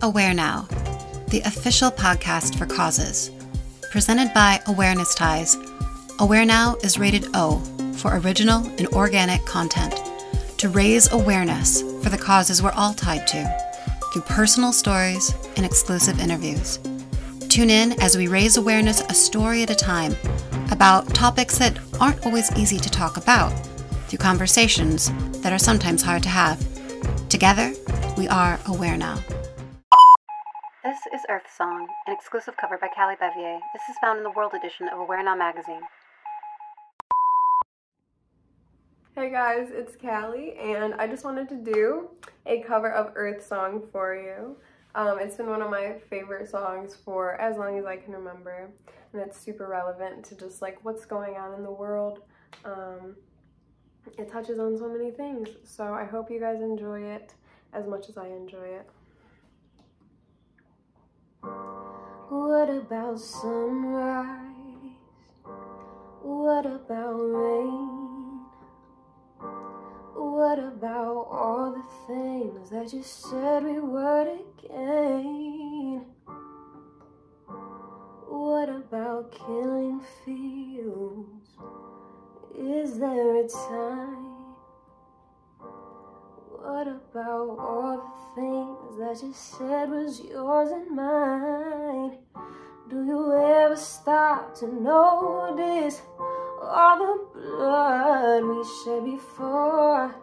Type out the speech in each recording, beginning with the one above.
Aware Now, the official podcast for causes. Presented by Awareness Ties, Aware Now is rated O for original and organic content to raise awareness for the causes we're all tied to through personal stories and exclusive interviews. Tune in as we raise awareness a story at a time about topics that aren't always easy to talk about through conversations that are sometimes hard to have. Together, we are aware now. This is Earth Song, an exclusive cover by Callie Bevier. This is found in the World edition of Aware Now magazine. Hey guys, it's Callie, and I just wanted to do a cover of Earth Song for you. Um, it's been one of my favorite songs for as long as I can remember, and it's super relevant to just like what's going on in the world. Um, it touches on so many things, so I hope you guys enjoy it as much as I enjoy it. What about sunrise? What about rain? What about all the things that you said we would again? What about killing fields? Is there a time? What about all the things that you said was yours and mine? Do you ever stop to notice all the blood we shed before?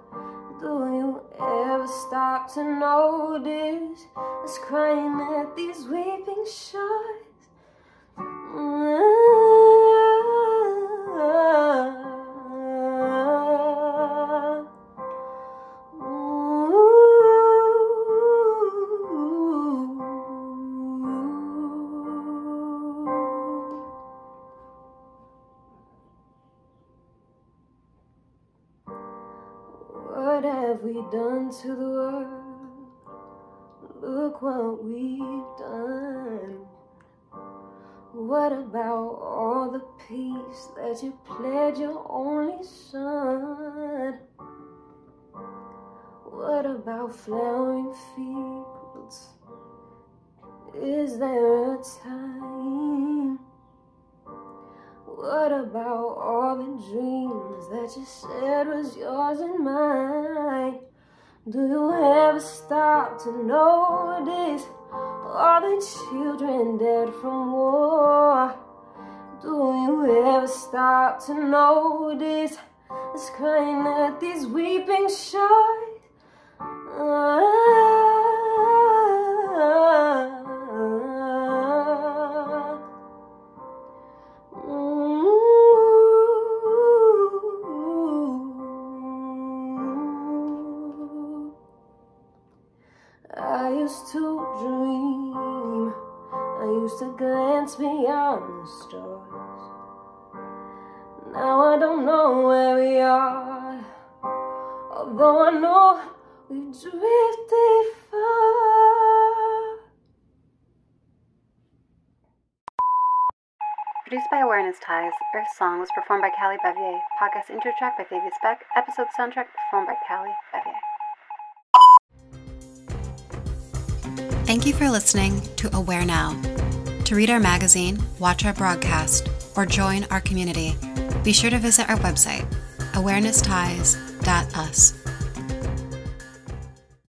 Do you ever stop to notice us crying at these weeping shores? What have we done to the world? Look what we've done. What about all the peace that you pledged your only son? What about flowering fields? Is there a time? About all the dreams that you said was yours and mine? Do you ever stop to notice all the children dead from war? Do you ever stop to notice us crying at these weeping shores? Ah. I used to dream, I used to glance beyond the stars. Now I don't know where we are, although I know we've drifted far. Produced by Awareness Ties, Earth Song was performed by Callie Bevier. Podcast intro track by Fabius Beck. Episode soundtrack performed by Callie Bevier. Thank you for listening to Aware Now. To read our magazine, watch our broadcast, or join our community, be sure to visit our website, awarenessties.us.